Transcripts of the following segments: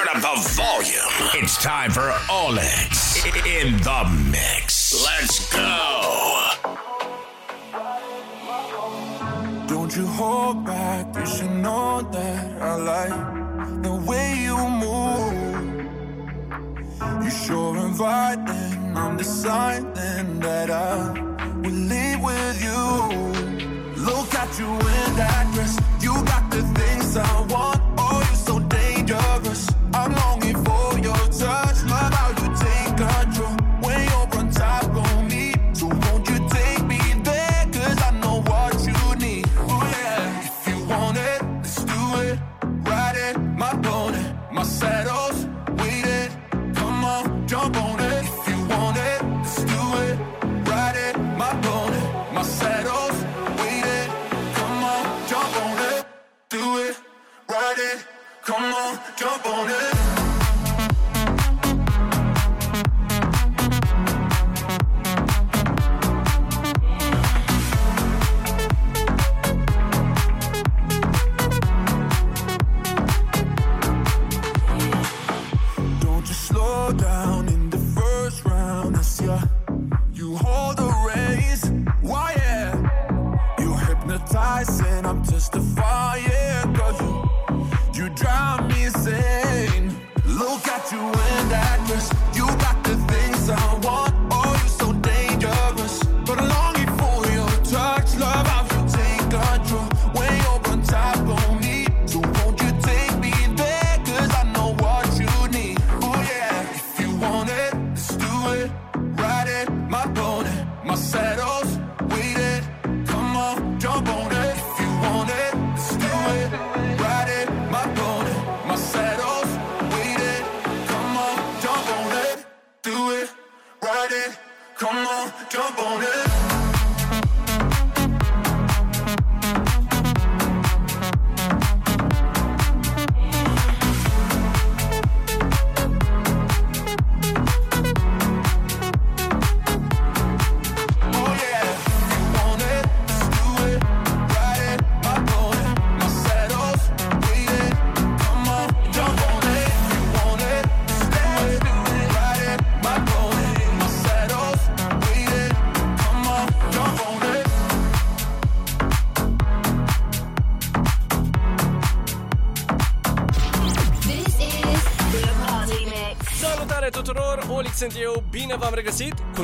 Turn up the volume. It's time for OLiX in the mix. Let's go. Don't you hold back, you should know that I like the way you move. You're sure inviting, I'm deciding that I will leave with you. Look at you in that dress, you got the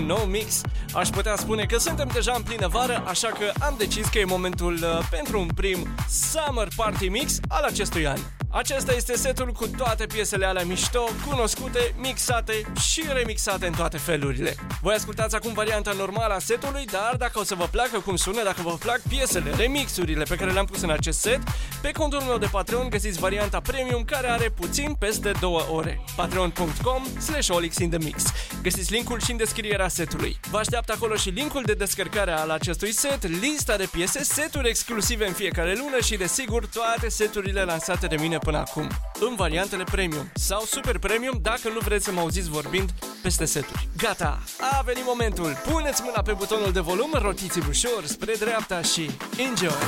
nou mix. Aș putea spune că suntem deja în plină vară, așa că am decis că e momentul uh, pentru un prim Summer Party Mix al acestui an. Acesta este setul cu toate piesele alea mișto, cunoscute, mixate și remixate în toate felurile. Voi ascultați acum varianta normală a setului, dar dacă o să vă placă cum sună, dacă vă plac piesele, remixurile pe care le-am pus în acest set, pe contul meu de Patreon găsiți varianta premium care are puțin peste 2 ore. patreon.com slash Olix in the Mix. Găsiți linkul și în descrierea setului. Vă așteaptă acolo și linkul de descărcare al acestui set, lista de piese, seturi exclusive în fiecare lună și desigur toate seturile lansate de mine până acum, în variantele premium sau super premium dacă nu vreți să mă auziți vorbind peste seturi. Gata, a venit momentul. Puneți mâna pe butonul de volum, rotiți ușor spre dreapta și enjoy!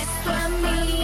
Esto a mí, no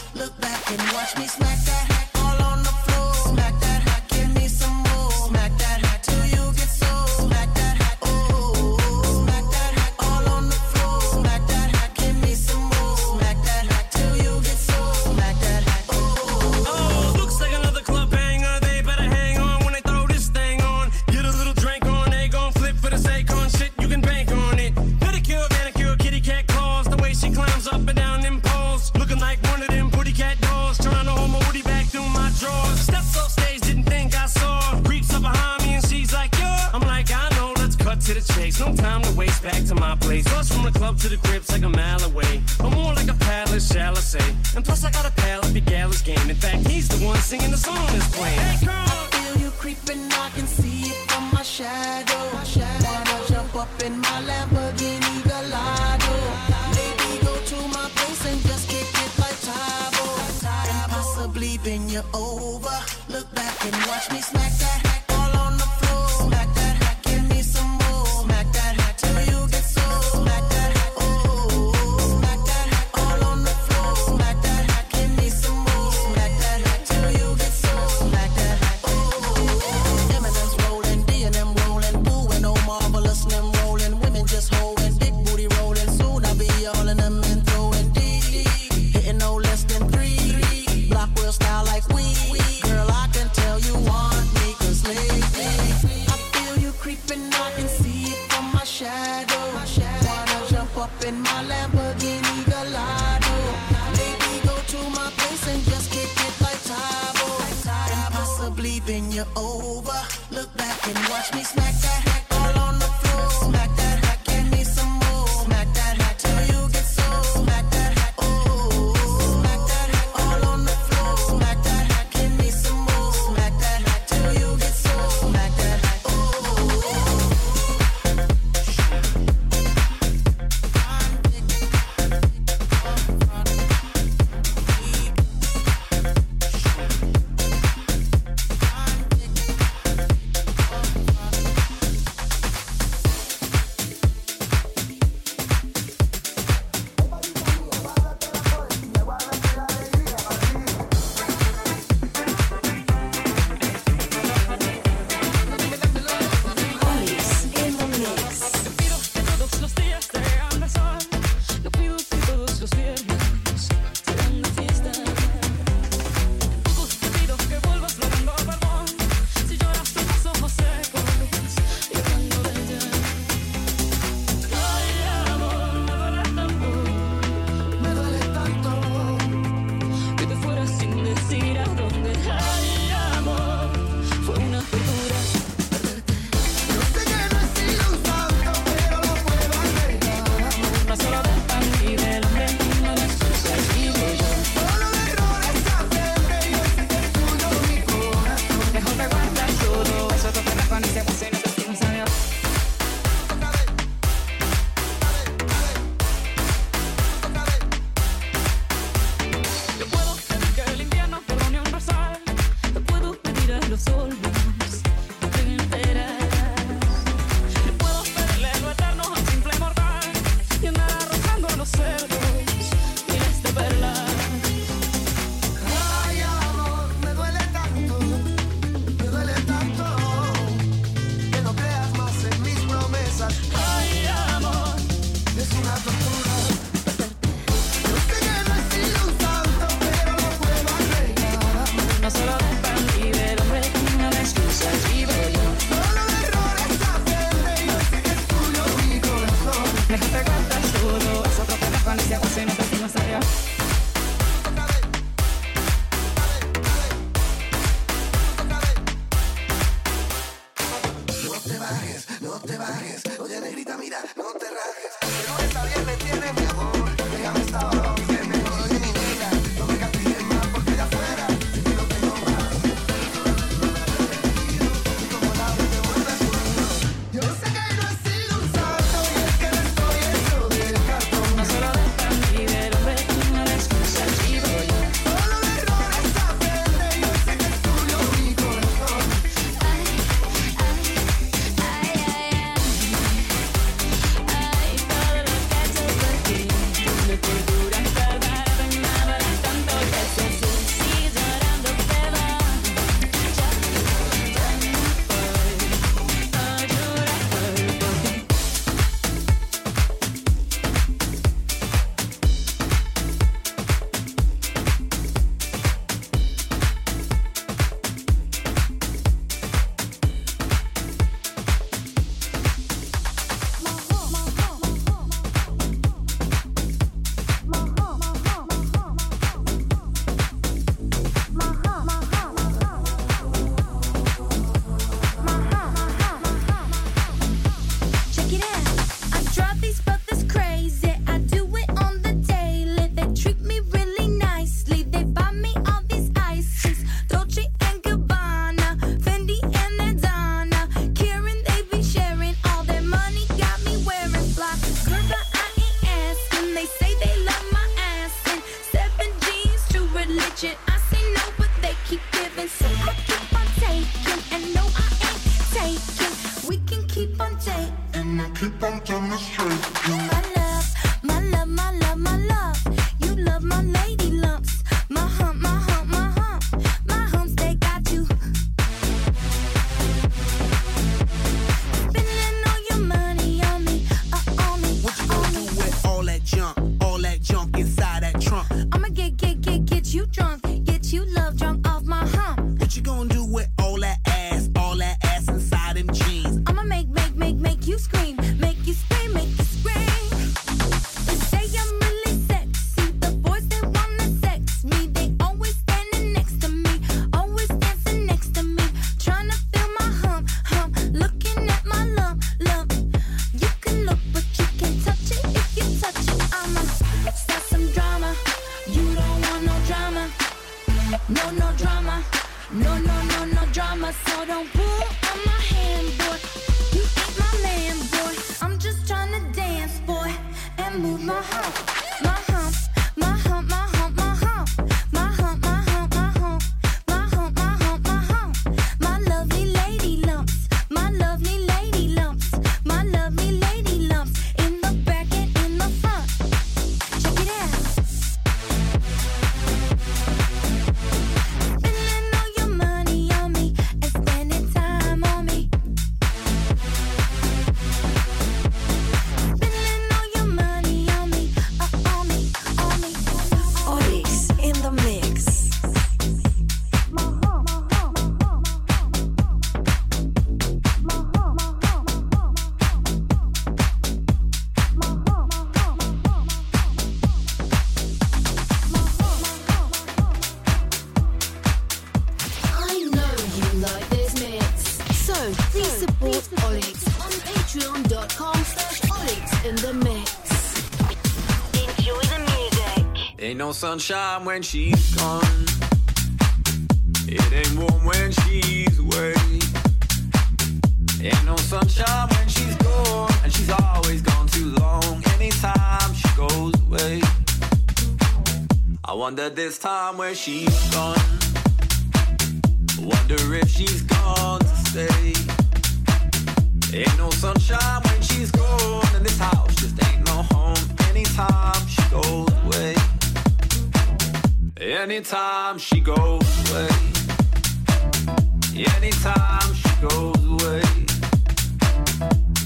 Place. Bus from the club to the crib's like a mile away. More like a palace, shall I say? And plus, I got a pal at the gala's game. In fact, he's the one singing the song that's playing. Hey, girl. feel you creeping, I can see it from my shadow. Wanna jump up in my Lamborghini Gallardo? Maybe go to my place and just kick it like Tae Bo. And possibly bend you over. Look back and watch me smack that in my Lamborghini Gallardo? Maybe go to my place and just kick it like Tae Bo. And possibly bend you over. Look back and watch me smack that sunshine when she's gone. It ain't warm when she's away. Ain't no sunshine when she's gone, and she's always gone too long. Anytime she goes away, I wonder this time where she's gone. Wonder if she's gone to stay. Anytime she goes away. Anytime she goes away.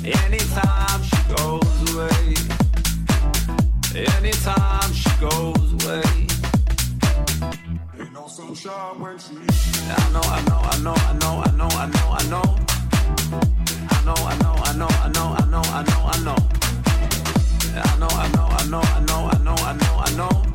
Anytime she goes away. Anytime she goes away. Ain't no sunshine when she. I know, I know, I know, I know, I know, I know, I know. I know, I know, I know, I know, I know, I know, I know. I know, I know, I know, I know, I know, I know, I know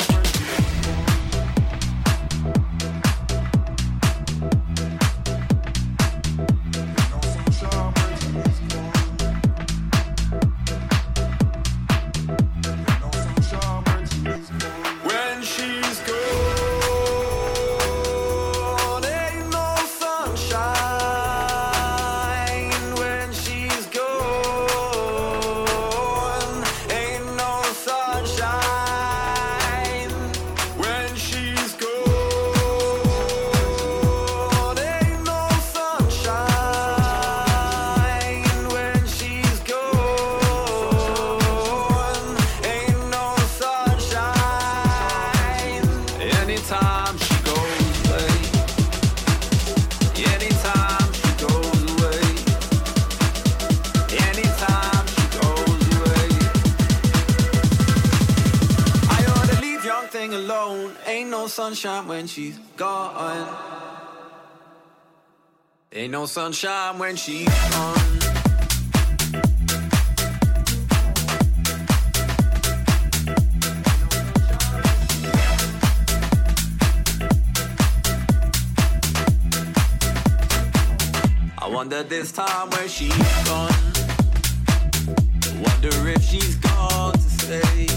sunshine when she's gone. Ain't no sunshine when she's gone. I wonder this time where she's gone. Wonder if she's gone to stay.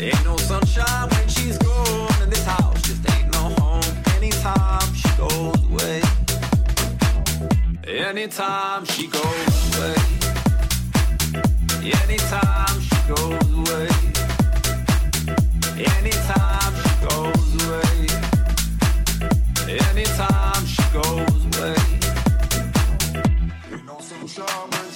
Ain't no sunshine when she's gone. Anytime she goes away. Anytime she goes away. Anytime she goes away. Anytime she goes away. Anytime she goes away. You know some charmers.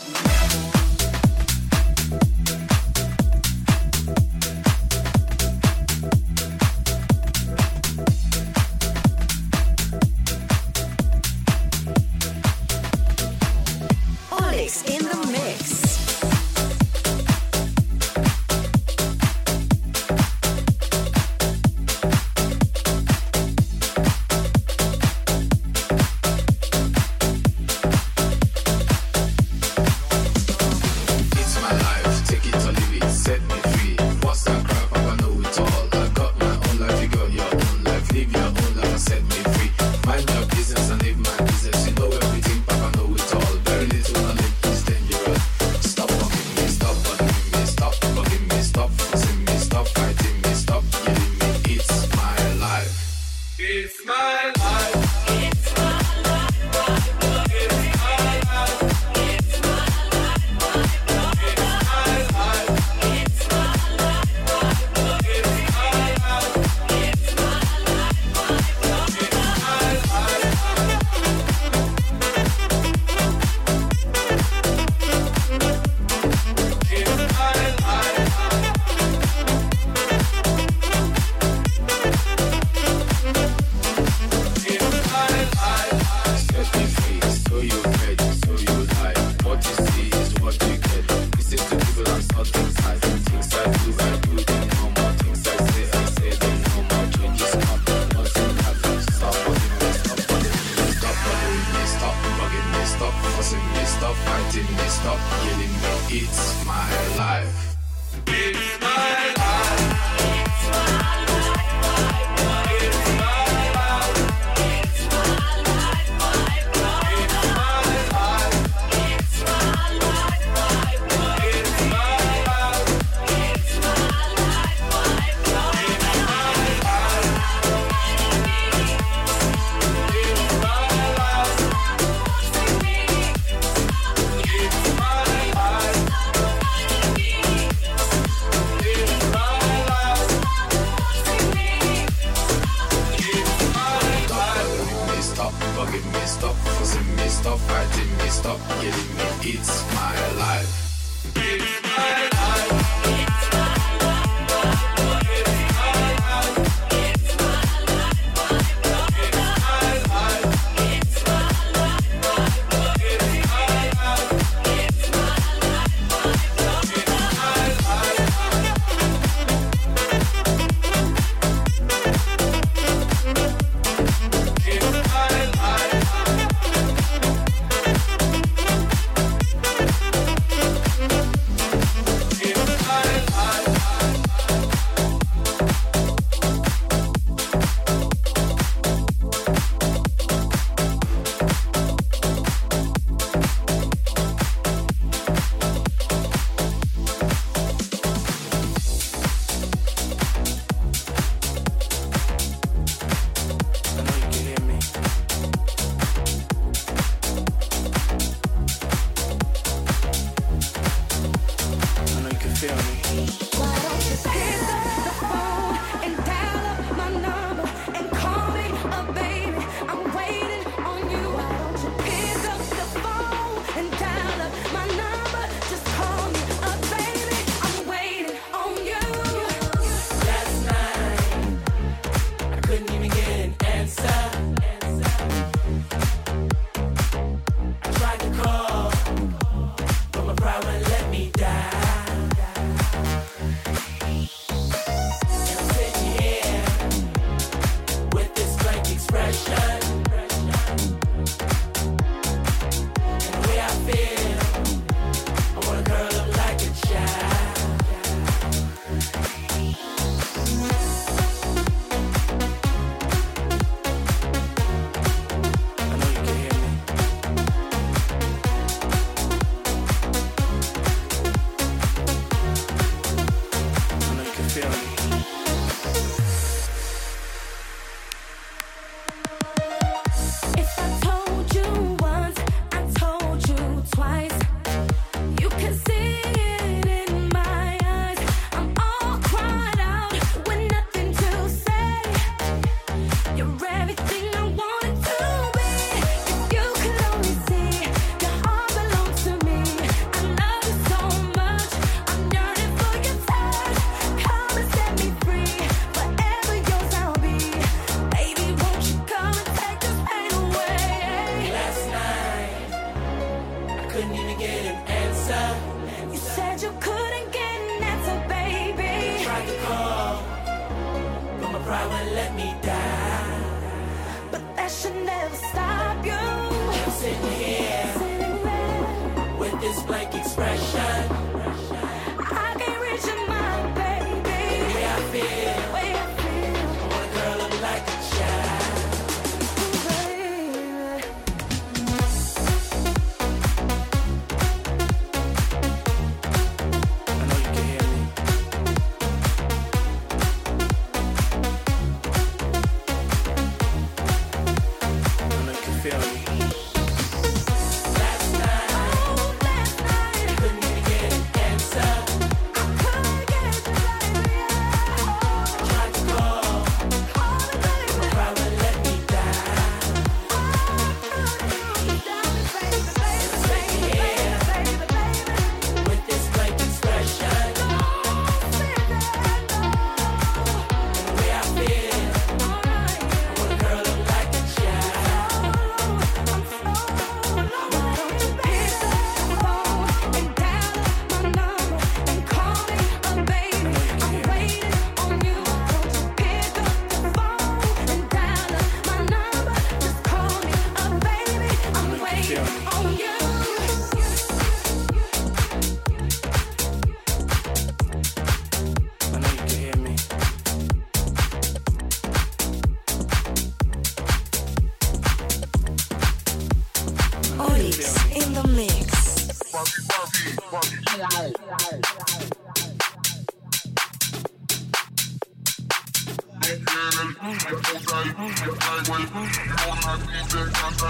kids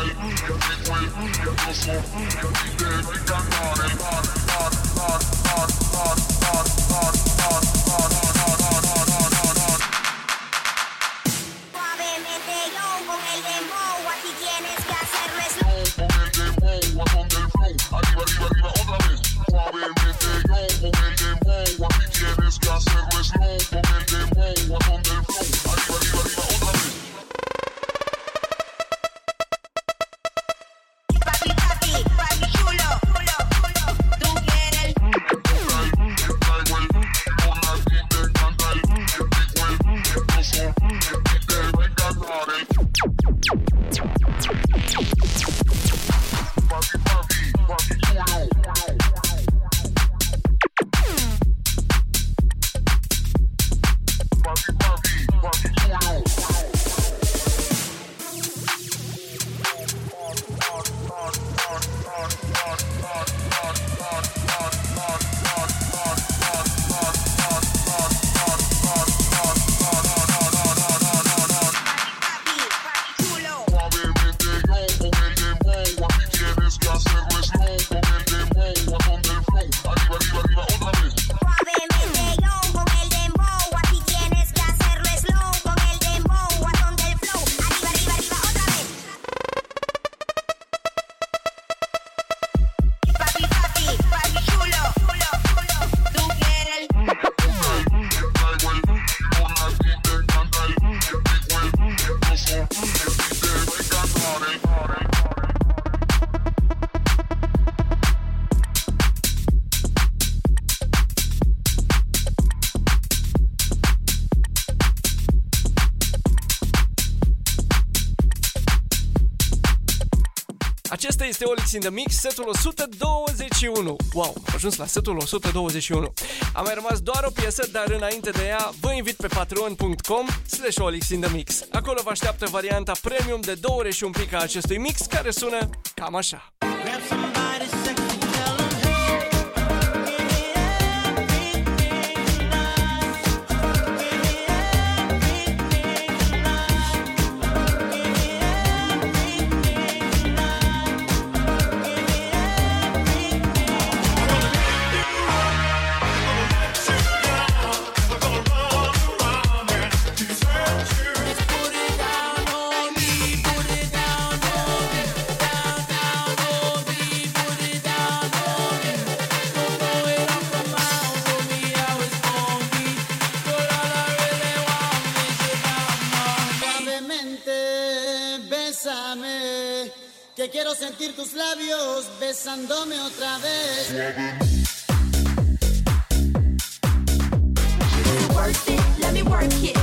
Yo soy este Olix țin the Mix, setul 121. Wow, am ajuns la setul 121. A mai rămas doar o piesă, dar înainte de ea vă invit pe patreon.com slash Olix țin the Mix. Acolo vă așteaptă varianta premium de două ore și un pic a acestui mix care sună cam așa. Quiero sentir tus labios besándome otra vez. work it, let me work it.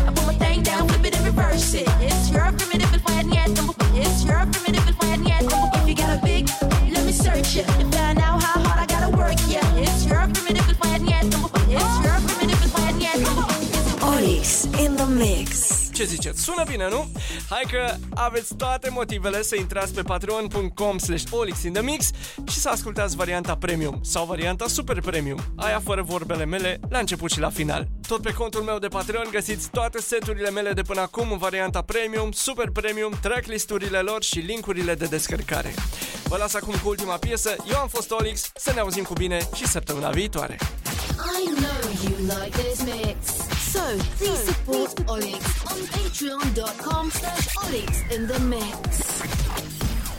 Ziceți? Sună bine, nu? Hai că aveți toate motivele să intrați pe patreon.com slash olixindemix și să ascultați varianta premium sau varianta super premium, aia fără vorbele mele la început și la final. Tot pe contul meu de Patreon găsiți toate seturile mele de până acum în varianta premium, super premium, tracklisturile lor și linkurile de descărcare. Vă las acum cu ultima piesă, eu am fost Olix, să ne auzim cu bine și săptămâna viitoare. I know you like this mix. So please support Olix on patreon.com slash Olix in the mix.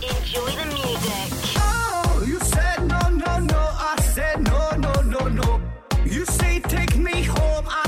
Enjoy the music. Oh, you said no, no, no. I said no, no, no, no. You say take me home. I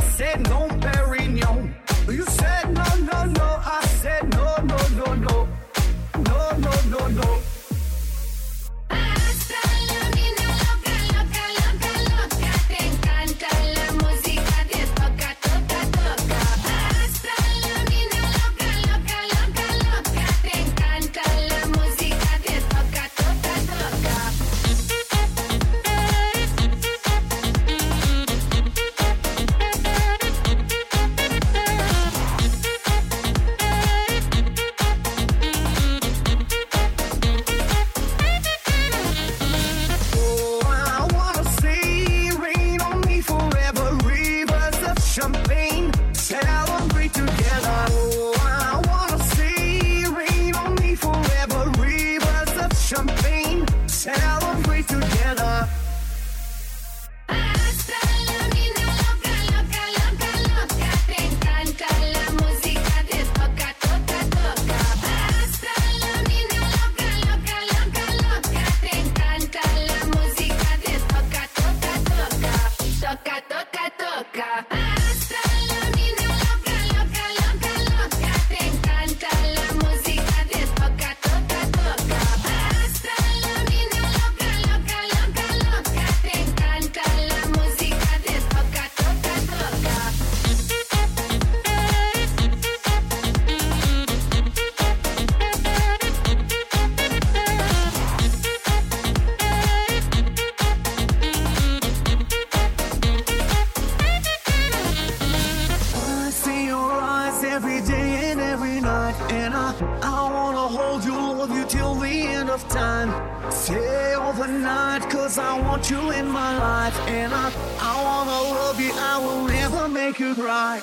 cause I want you in my life, and I, I wanna love you, I will never make you cry.